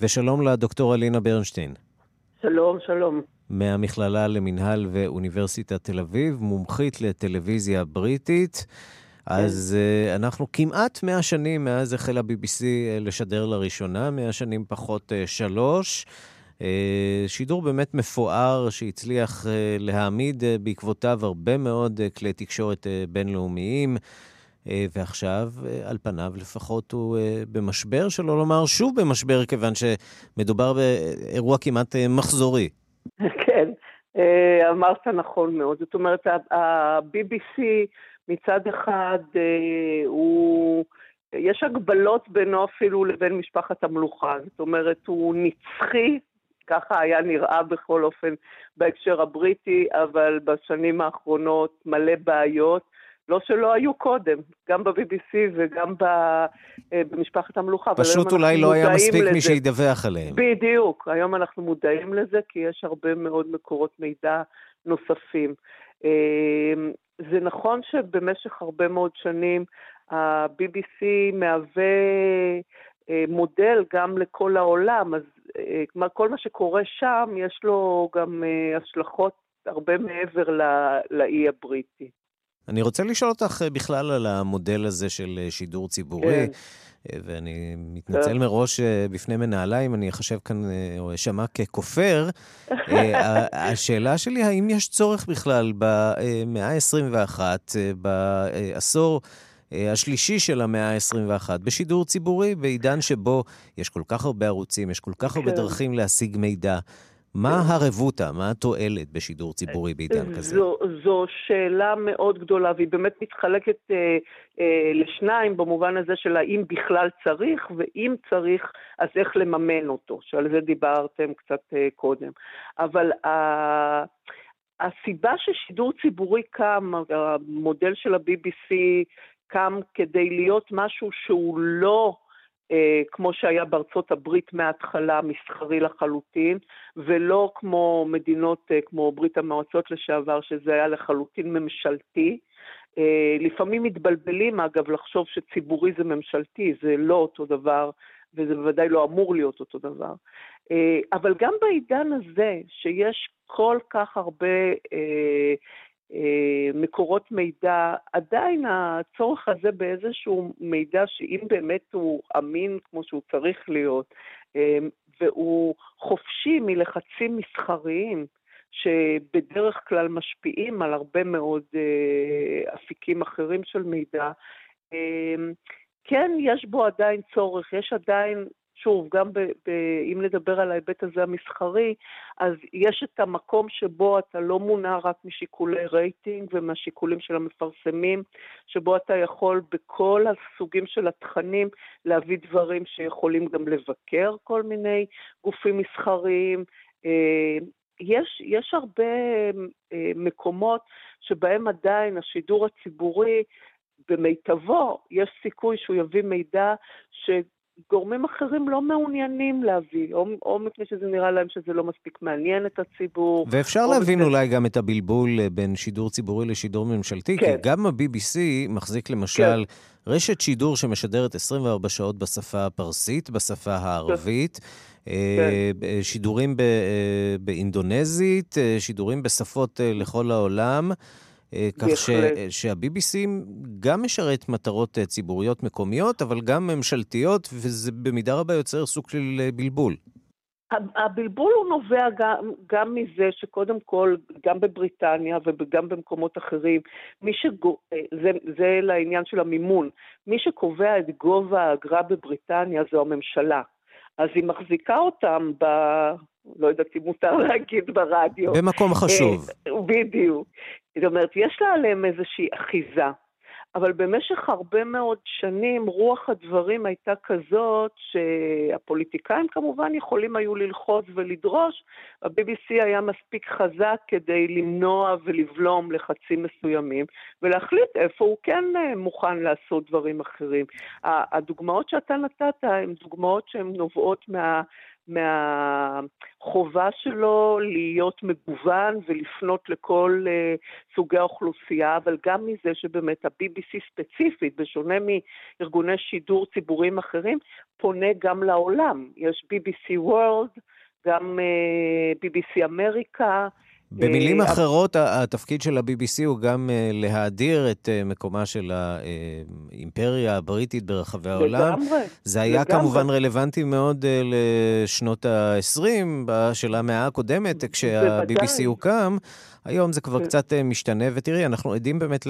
S1: ושלום לדוקטור אלינה ברנשטיין.
S10: שלום, שלום.
S1: מהמכללה למינהל ואוניברסיטת תל אביב, מומחית לטלוויזיה בריטית. אז uh, אנחנו כמעט 100 שנים מאז החל ה-BBC uh, לשדר לראשונה, 100 שנים פחות uh, שלוש. Uh, שידור באמת מפואר שהצליח uh, להעמיד uh, בעקבותיו הרבה מאוד uh, כלי תקשורת uh, בינלאומיים. Uh, ועכשיו, uh, על פניו לפחות, הוא uh, במשבר, שלא לומר שוב במשבר, כיוון שמדובר באירוע כמעט מחזורי.
S10: כן, אמרת נכון מאוד. זאת אומרת, ה-BBC... מצד אחד אה, הוא... יש הגבלות בינו אפילו לבין משפחת המלוכה, זאת אומרת, הוא נצחי, ככה היה נראה בכל אופן בהקשר הבריטי, אבל בשנים האחרונות מלא בעיות, לא שלא היו קודם, גם ב-BBC וגם ב, אה, במשפחת המלוכה.
S1: פשוט אולי לא היה מספיק לזה. מי שידווח עליהם.
S10: בדיוק, היום אנחנו מודעים לזה, כי יש הרבה מאוד מקורות מידע נוספים. אה, זה נכון שבמשך הרבה מאוד שנים ה-BBC מהווה אה, מודל גם לכל העולם, אז כל מה שקורה שם יש לו גם השלכות הרבה מעבר לאי הבריטי.
S1: אני רוצה לשאול אותך בכלל על המודל הזה של שידור ציבורי. כן. ואני מתנצל. מראש בפני מנהלה אם אני אחשב כאן או אשמע ככופר. השאלה שלי, האם יש צורך בכלל במאה ה-21, בעשור השלישי של המאה ה-21, בשידור ציבורי, בעידן שבו יש כל כך הרבה ערוצים, יש כל כך הרבה כן. דרכים להשיג מידע. מה הרבותא, מה התועלת בשידור ציבורי בעידן כזה?
S10: זו, זו שאלה מאוד גדולה, והיא באמת מתחלקת אה, אה, לשניים במובן הזה של האם בכלל צריך, ואם צריך, אז איך לממן אותו, שעל זה דיברתם קצת אה, קודם. אבל אה, הסיבה ששידור ציבורי קם, המודל של ה-BBC קם כדי להיות משהו שהוא לא... אה, כמו שהיה בארצות הברית מההתחלה, מסחרי לחלוטין, ולא כמו מדינות אה, כמו ברית המועצות לשעבר, שזה היה לחלוטין ממשלתי. אה, לפעמים מתבלבלים, אגב, לחשוב שציבורי זה ממשלתי, זה לא אותו דבר, וזה בוודאי לא אמור להיות אותו דבר. אבל גם בעידן הזה, שיש כל כך הרבה אה, מקורות מידע, עדיין הצורך הזה באיזשהו מידע שאם באמת הוא אמין כמו שהוא צריך להיות, אה, והוא חופשי מלחצים מסחריים, שבדרך כלל משפיעים על הרבה מאוד אה, אפיקים אחרים של מידע, כן, יש בו עדיין צורך, יש עדיין שוב, גם ב, ב, אם נדבר על ההיבט הזה המסחרי, אז יש את המקום שבו אתה לא מונע רק משיקולי רייטינג ומהשיקולים של המפרסמים, שבו אתה יכול בכל הסוגים של התכנים להביא דברים שיכולים גם לבקר כל מיני גופים מסחריים. אה, יש, יש הרבה אה, מקומות שבהם עדיין השידור הציבורי במיטבו, יש סיכוי שהוא יביא מידע ש... גורמים אחרים לא מעוניינים להביא, או, או מפני שזה נראה להם שזה לא מספיק מעניין את הציבור.
S1: ואפשר להבין מפני... אולי גם את הבלבול אה, בין שידור ציבורי לשידור ממשלתי, כן. כי גם ה-BBC מחזיק למשל כן. רשת שידור שמשדרת 24 שעות בשפה הפרסית, בשפה הערבית. כן. אה, כן. שידורים באינדונזית, שידורים בשפות לכל העולם. אה, כך ש, שה-BBC גם משרת מטרות אה, ציבוריות מקומיות, אבל גם ממשלתיות, וזה במידה רבה יוצר סוג של אה, בלבול.
S10: הבלבול הוא נובע גם, גם מזה שקודם כל, גם בבריטניה וגם במקומות אחרים, מי שגו... זה, זה לעניין של המימון, מי שקובע את גובה האגרה בבריטניה זו הממשלה. אז היא מחזיקה אותם ב... לא יודעת אם מותר להגיד ברדיו.
S1: במקום חשוב.
S10: בדיוק. זאת אומרת, יש לה עליהם איזושהי אחיזה. אבל במשך הרבה מאוד שנים רוח הדברים הייתה כזאת שהפוליטיקאים כמובן יכולים היו ללחוץ ולדרוש, ה-BBC היה מספיק חזק כדי למנוע ולבלום לחצים מסוימים ולהחליט איפה הוא כן אה, מוכן לעשות דברים אחרים. הדוגמאות שאתה נתת הן דוגמאות שהן נובעות מה... מהחובה שלו להיות מגוון ולפנות לכל uh, סוגי האוכלוסייה, אבל גם מזה שבאמת ה-BBC ספציפית, בשונה מארגוני שידור ציבוריים אחרים, פונה גם לעולם. יש BBC World, גם uh, BBC אמריקה,
S1: במילים אה, אחרות, התפקיד של ה-BBC הוא גם אה, להאדיר את אה, מקומה של האימפריה הבריטית ברחבי העולם. לגמרי. זה היה לגמרי. כמובן רלוונטי מאוד לשנות ה-20 של המאה הקודמת, כשה-BBC הוקם. היום זה כבר כן. קצת משתנה, ותראי, אנחנו עדים באמת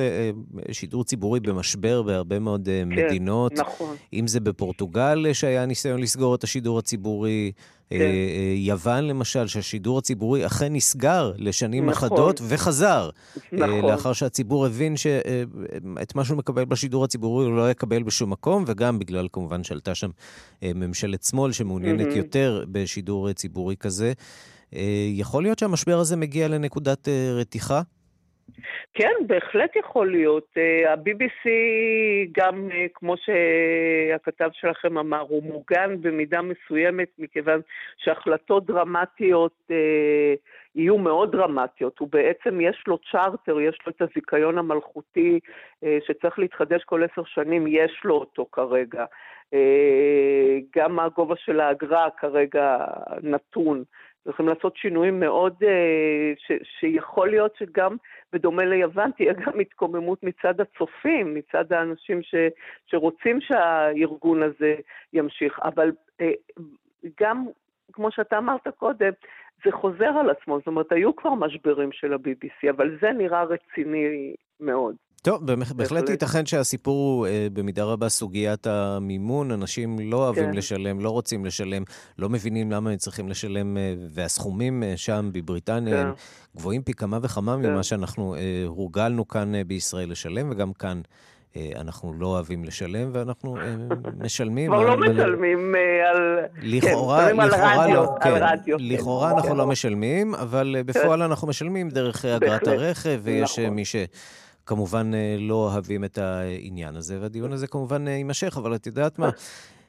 S1: לשידור ציבורי במשבר בהרבה מאוד כן, מדינות. נכון. אם זה בפורטוגל, שהיה ניסיון לסגור את השידור הציבורי, כן. אה, אה, יוון למשל, שהשידור הציבורי אכן נסגר לשנים נכון. אחדות וחזר. אה, נכון. לאחר שהציבור הבין שאת מה שהוא מקבל בשידור הציבורי הוא לא יקבל בשום מקום, וגם בגלל כמובן שעלתה שם ממשלת שמאל שמעוניינת mm-hmm. יותר בשידור ציבורי כזה. יכול להיות שהמשבר הזה מגיע לנקודת רתיחה?
S10: כן, בהחלט יכול להיות. אה, ה-BBC, גם אה, כמו שהכתב שלכם אמר, הוא מוגן במידה מסוימת, מכיוון שהחלטות דרמטיות אה, יהיו מאוד דרמטיות. הוא בעצם, יש לו צ'רטר, יש לו את הזיכיון המלכותי אה, שצריך להתחדש כל עשר שנים, יש לו אותו כרגע. אה, גם הגובה של האגרה כרגע נתון. צריכים לעשות שינויים מאוד, אה, ש, שיכול להיות שגם בדומה ליוון תהיה גם התקוממות מצד הצופים, מצד האנשים ש, שרוצים שהארגון הזה ימשיך. אבל אה, גם, כמו שאתה אמרת קודם, זה חוזר על עצמו, זאת אומרת, היו כבר משברים של ה-BBC, אבל זה נראה רציני מאוד.
S1: טוב, בהחלט ייתכן שהסיפור הוא אה, במידה רבה סוגיית המימון. אנשים לא אוהבים כן. לשלם, לא רוצים לשלם, לא מבינים למה הם צריכים לשלם, אה, והסכומים אה, שם בבריטניה כן. הם גבוהים פי כמה וכמה כן. ממה שאנחנו הורגלנו כאן בישראל לשלם, וגם כאן. אנחנו לא אוהבים לשלם, ואנחנו משלמים.
S10: כבר לא משלמים על...
S1: לכאורה, כן, לכאורה לא, כן. לכאורה כן. אנחנו לא משלמים, אבל בפועל אנחנו משלמים דרך אגרת הרכב, ויש נכון. מי ש... כמובן אה, לא אוהבים את העניין הזה, והדיון הזה כמובן אה, יימשך, אבל את יודעת מה?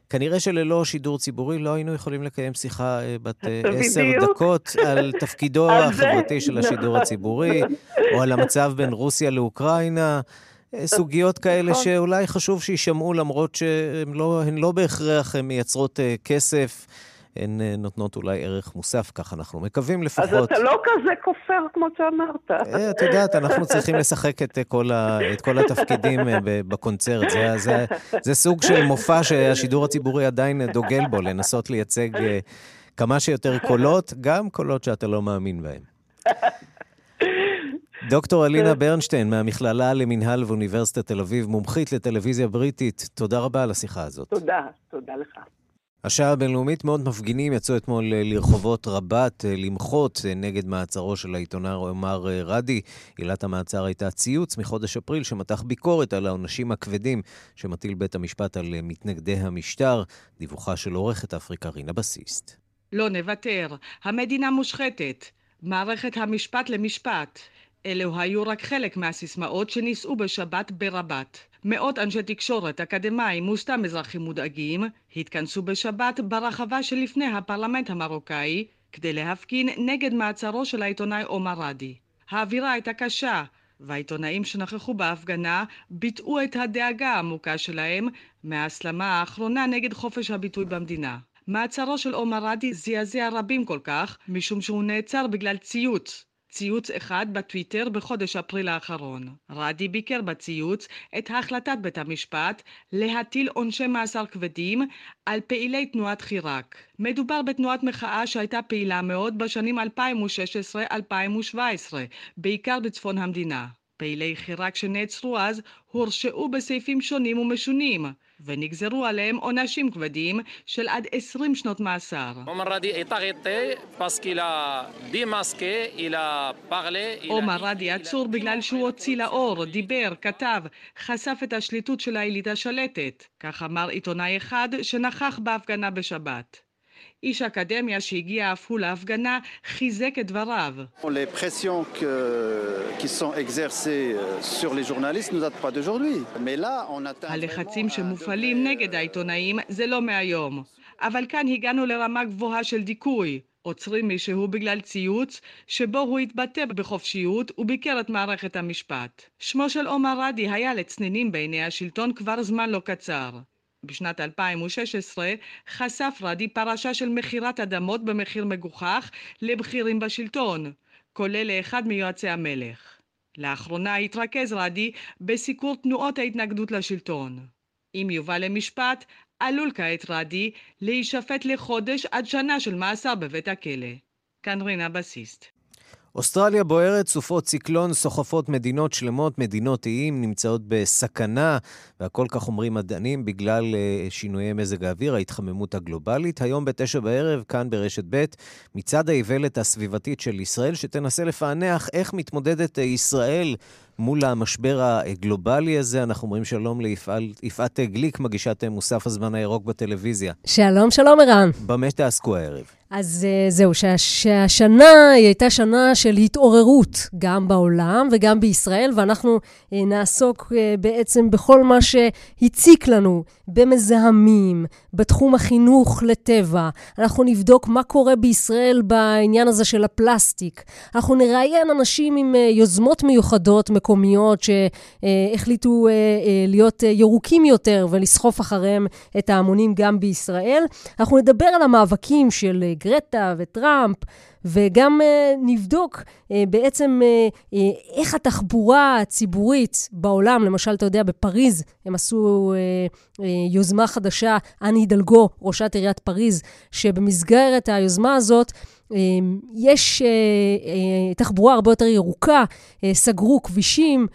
S1: כנראה שללא שידור ציבורי לא היינו יכולים לקיים שיחה אה, בת עשר דקות על תפקידו החברתי של השידור נכון. הציבורי, או על המצב בין רוסיה לאוקראינה. סוגיות כאלה נכון. שאולי חשוב שיישמעו, למרות שהן לא, לא בהכרח מייצרות כסף. הן אה, נותנות אולי ערך מוסף, כך אנחנו מקווים לפחות.
S10: אז אתה לא כזה כופר כמו שאמרת.
S1: אה, את יודעת, אנחנו צריכים לשחק את אה, כל, ה, את כל התפקידים בקונצרט. זה, זה, זה סוג של מופע שהשידור הציבורי עדיין דוגל בו, לנסות לייצג כמה שיותר קולות, גם קולות שאתה לא מאמין בהם. דוקטור אלינה ברנשטיין מהמכללה למינהל ואוניברסיטת תל אביב, מומחית לטלוויזיה בריטית, תודה רבה על השיחה הזאת.
S10: תודה, תודה לך.
S1: השעה הבינלאומית מאוד מפגינים יצאו אתמול אה, לרחובות רבת אה, למחות אה, נגד מעצרו של העיתונאי עומר רדי. עילת המעצר הייתה ציוץ מחודש אפריל שמתח ביקורת על העונשים הכבדים שמטיל בית המשפט על מתנגדי המשטר. דיווחה של עורכת אפריקה רינה בסיסט.
S11: לא נוותר, המדינה מושחתת. מערכת המשפט למשפט. אלו היו רק חלק מהסיסמאות שנישאו בשבת ברבת. מאות אנשי תקשורת, אקדמאים וסתם אזרחים מודאגים התכנסו בשבת ברחבה שלפני הפרלמנט המרוקאי כדי להפגין נגד מעצרו של העיתונאי עומר רדי. האווירה הייתה קשה והעיתונאים שנכחו בהפגנה ביטאו את הדאגה העמוקה שלהם מההסלמה האחרונה נגד חופש הביטוי במדינה. מעצרו של עומר רדי זעזע רבים כל כך משום שהוא נעצר בגלל ציוץ ציוץ אחד בטוויטר בחודש אפריל האחרון. רדי ביקר בציוץ את החלטת בית המשפט להטיל עונשי מאסר כבדים על פעילי תנועת חיראק. מדובר בתנועת מחאה שהייתה פעילה מאוד בשנים 2016-2017, בעיקר בצפון המדינה. פעילי חיראק שנעצרו אז הורשעו בסעיפים שונים ומשונים, ונגזרו עליהם עונשים כבדים של עד 20 שנות מאסר. עומר רדי עצור בגלל שהוא הוציא לאור, דיבר, כתב, חשף את השליטות של האליטה השלטת, כך אמר עיתונאי אחד שנכח בהפגנה בשבת. איש אקדמיה שהגיע אף הוא להפגנה חיזק את דבריו. הלחצים שמופעלים נגד העיתונאים זה לא מהיום, אבל כאן הגענו לרמה גבוהה של דיכוי. עוצרים מישהו בגלל ציוץ שבו הוא התבטא בחופשיות וביקר את מערכת המשפט. שמו של עומר רדי היה לצנינים בעיני השלטון כבר זמן לא קצר. בשנת 2016 חשף רדי פרשה של מכירת אדמות במחיר מגוחך לבכירים בשלטון, כולל לאחד מיועצי המלך. לאחרונה התרכז רדי בסיקור תנועות ההתנגדות לשלטון. אם יובא למשפט, עלול כעת רדי להישפט לחודש עד שנה של מאסר בבית הכלא. כאן רינה בסיסט.
S1: אוסטרליה בוערת, סופות ציקלון סוחפות מדינות שלמות, מדינות איים נמצאות בסכנה, והכל כך אומרים מדענים בגלל uh, שינויי מזג האוויר, ההתחממות הגלובלית. היום בתשע בערב, כאן ברשת ב', מצד האיוולת הסביבתית של ישראל, שתנסה לפענח איך מתמודדת uh, ישראל מול המשבר הגלובלי הזה. אנחנו אומרים שלום ליפעת גליק, מגישת מוסף הזמן הירוק בטלוויזיה.
S12: שלום, שלום ערן.
S1: במה תעסקו הערב?
S12: אז uh, זהו, שהשנה היא הייתה שנה של התעוררות, גם בעולם וגם בישראל, ואנחנו uh, נעסוק בעצם בכל מה שהציק לנו, במזהמים, בתחום החינוך לטבע. אנחנו נבדוק מה קורה בישראל בעניין הזה של הפלסטיק. אנחנו נראיין אנשים עם יוזמות מיוחדות, מקומיות, שהחליטו uh, uh, להיות uh, ירוקים יותר ולסחוף אחריהם את ההמונים גם בישראל. אנחנו נדבר על המאבקים של גרטה וטראמפ, וגם uh, נבדוק uh, בעצם uh, uh, איך התחבורה הציבורית בעולם, למשל, אתה יודע, בפריז הם עשו uh, uh, יוזמה חדשה, אני הידלגו, ראשת עיריית פריז, שבמסגרת היוזמה הזאת, יש תחבורה הרבה יותר ירוקה, סגרו כבישים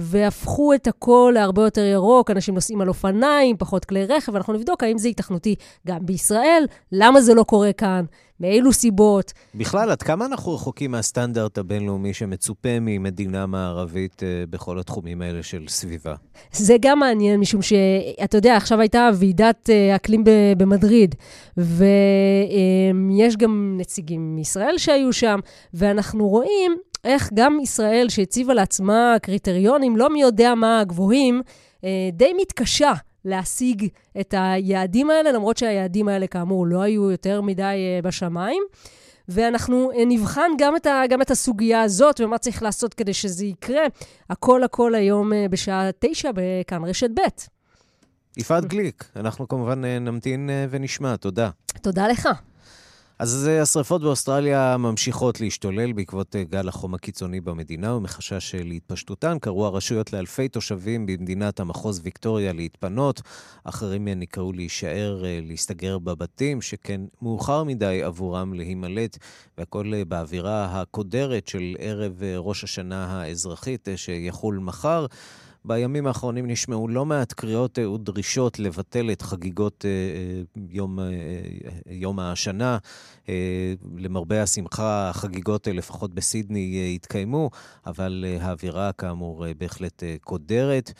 S12: והפכו את הכל להרבה יותר ירוק, אנשים נוסעים על אופניים, פחות כלי רכב, ואנחנו נבדוק האם זה התכנותי גם בישראל, למה זה לא קורה כאן. מאילו סיבות.
S1: בכלל, עד כמה אנחנו רחוקים מהסטנדרט הבינלאומי שמצופה ממדינה מערבית uh, בכל התחומים האלה של סביבה?
S12: זה גם מעניין, משום שאתה יודע, עכשיו הייתה ועידת uh, אקלים במדריד, ויש um, גם נציגים מישראל שהיו שם, ואנחנו רואים איך גם ישראל, שהציבה לעצמה קריטריונים לא מי יודע מה גבוהים, uh, די מתקשה להשיג את היעדים האלה, למרות שהיעדים האלה, כאמור, לא היו יותר מדי אה, בשמיים. ואנחנו אה, נבחן גם את, ה, גם את הסוגיה הזאת ומה צריך לעשות כדי שזה יקרה. הכל הכל היום אה, בשעה תשע בכאן רשת ב'.
S1: יפעת גליק, אנחנו כמובן נמתין ונשמע. תודה.
S12: תודה לך.
S1: אז השרפות באוסטרליה ממשיכות להשתולל בעקבות אה, גל החום הקיצוני במדינה ומחשש אה, להתפשטותן. קראו הרשויות לאלפי תושבים במדינת המחוז ויקטוריה להתפנות. אחרים נקראו להישאר, אה, להסתגר בבתים, שכן מאוחר מדי עבורם להימלט, והכל באווירה הקודרת של ערב ראש השנה האזרחית שיחול מחר. בימים האחרונים נשמעו לא מעט קריאות אה, ודרישות לבטל את חגיגות אה, אה, יום, יום השנה. למרבה השמחה, החגיגות, לפחות בסידני, התקיימו, אבל האווירה, כאמור, בהחלט קודרת.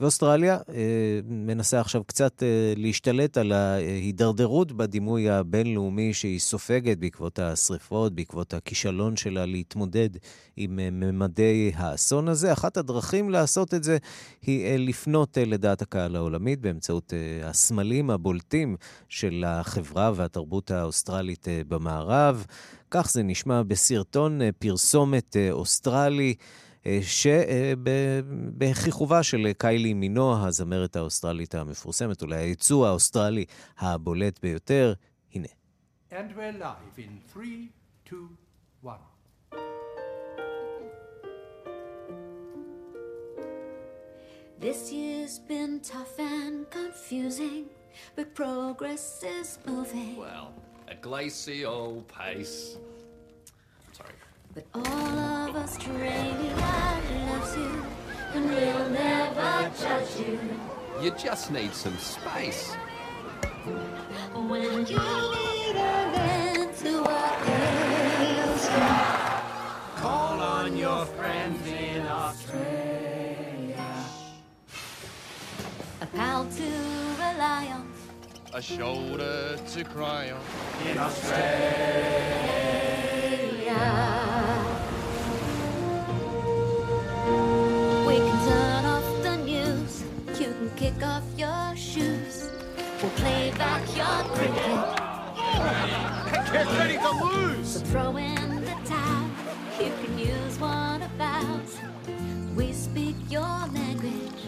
S1: ואוסטרליה אה, מנסה עכשיו קצת אה, להשתלט על ההידרדרות בדימוי הבינלאומי שהיא סופגת בעקבות השריפות, בעקבות הכישלון שלה להתמודד עם אה, ממדי האסון הזה. אחת הדרכים לעשות את זה היא לפנות לדעת הקהל העולמית באמצעות הסמלים הבולטים של החברה והתרבות האוסטרלית במערב. כך זה נשמע בסרטון פרסומת אוסטרלי. אה, שבכיכובה של קיילי מינו, הזמרת האוסטרלית המפורסמת, אולי הייצוא האוסטרלי הבולט ביותר, הנה. And we're live in 3, 2, 1. This year's been tough and confusing, but progress is moving. Well, a glacial pace. But all of us training our
S13: loves you and will never judge you.
S14: You just need some space.
S13: When you need a vent to what ails you,
S14: call on your friends in Australia.
S13: A pal to rely on,
S14: a shoulder to cry on
S13: in Australia. Kick off your shoes. We'll play back your cricket.
S14: Get ready to lose.
S13: So throw in the towel. You can use one of ours. We speak your language.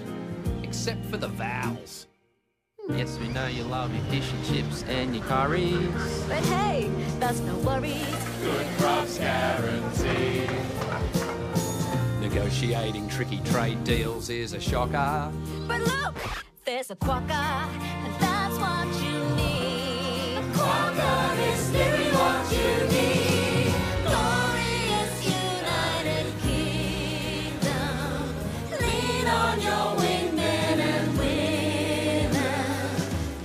S14: Except for the vowels. Yes, we know you love your fish and chips and your curries.
S13: But hey, that's no worries.
S14: Good crops guarantee. Negotiating tricky trade deals is a shocker.
S13: But look, there's a quokka, and that's what you need. A quokka is really what you need. Glorious United Kingdom. Lean on your wingmen and women.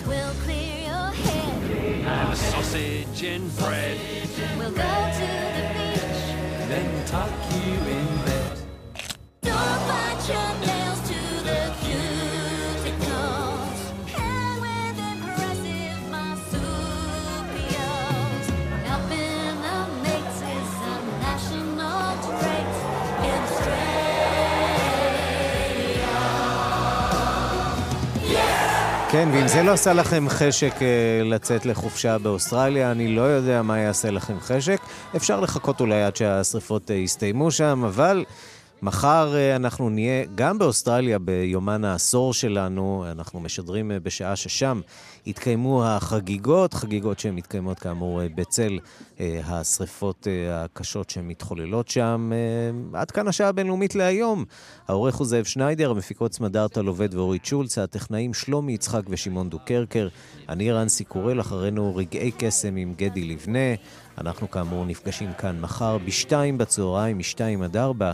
S13: We'll clear your head.
S14: And a sausage and bread.
S13: We'll go to the beach.
S14: Then tuck you in
S1: כן, ואם זה לא עשה לכם חשק אה, לצאת לחופשה באוסטרליה, אני לא יודע מה יעשה לכם חשק. אפשר לחכות אולי עד שהשריפות אה, יסתיימו שם, אבל מחר אה, אנחנו נהיה גם באוסטרליה ביומן העשור שלנו. אנחנו משדרים אה, בשעה ששם יתקיימו החגיגות, חגיגות שהן מתקיימות כאמור אה, בצל השריפות הקשות שמתחוללות שם. עד כאן השעה הבינלאומית להיום. העורך הוא זאב שניידר, המפיקות סמדארטה לובד ואורית שולץ, הטכנאים שלומי יצחק ושמעון דוקרקר. אני רנסי קורל, אחרינו רגעי קסם עם גדי לבנה. אנחנו כאמור נפגשים כאן מחר בשתיים בצהריים, משתיים עד ארבע,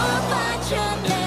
S13: What about your
S14: name?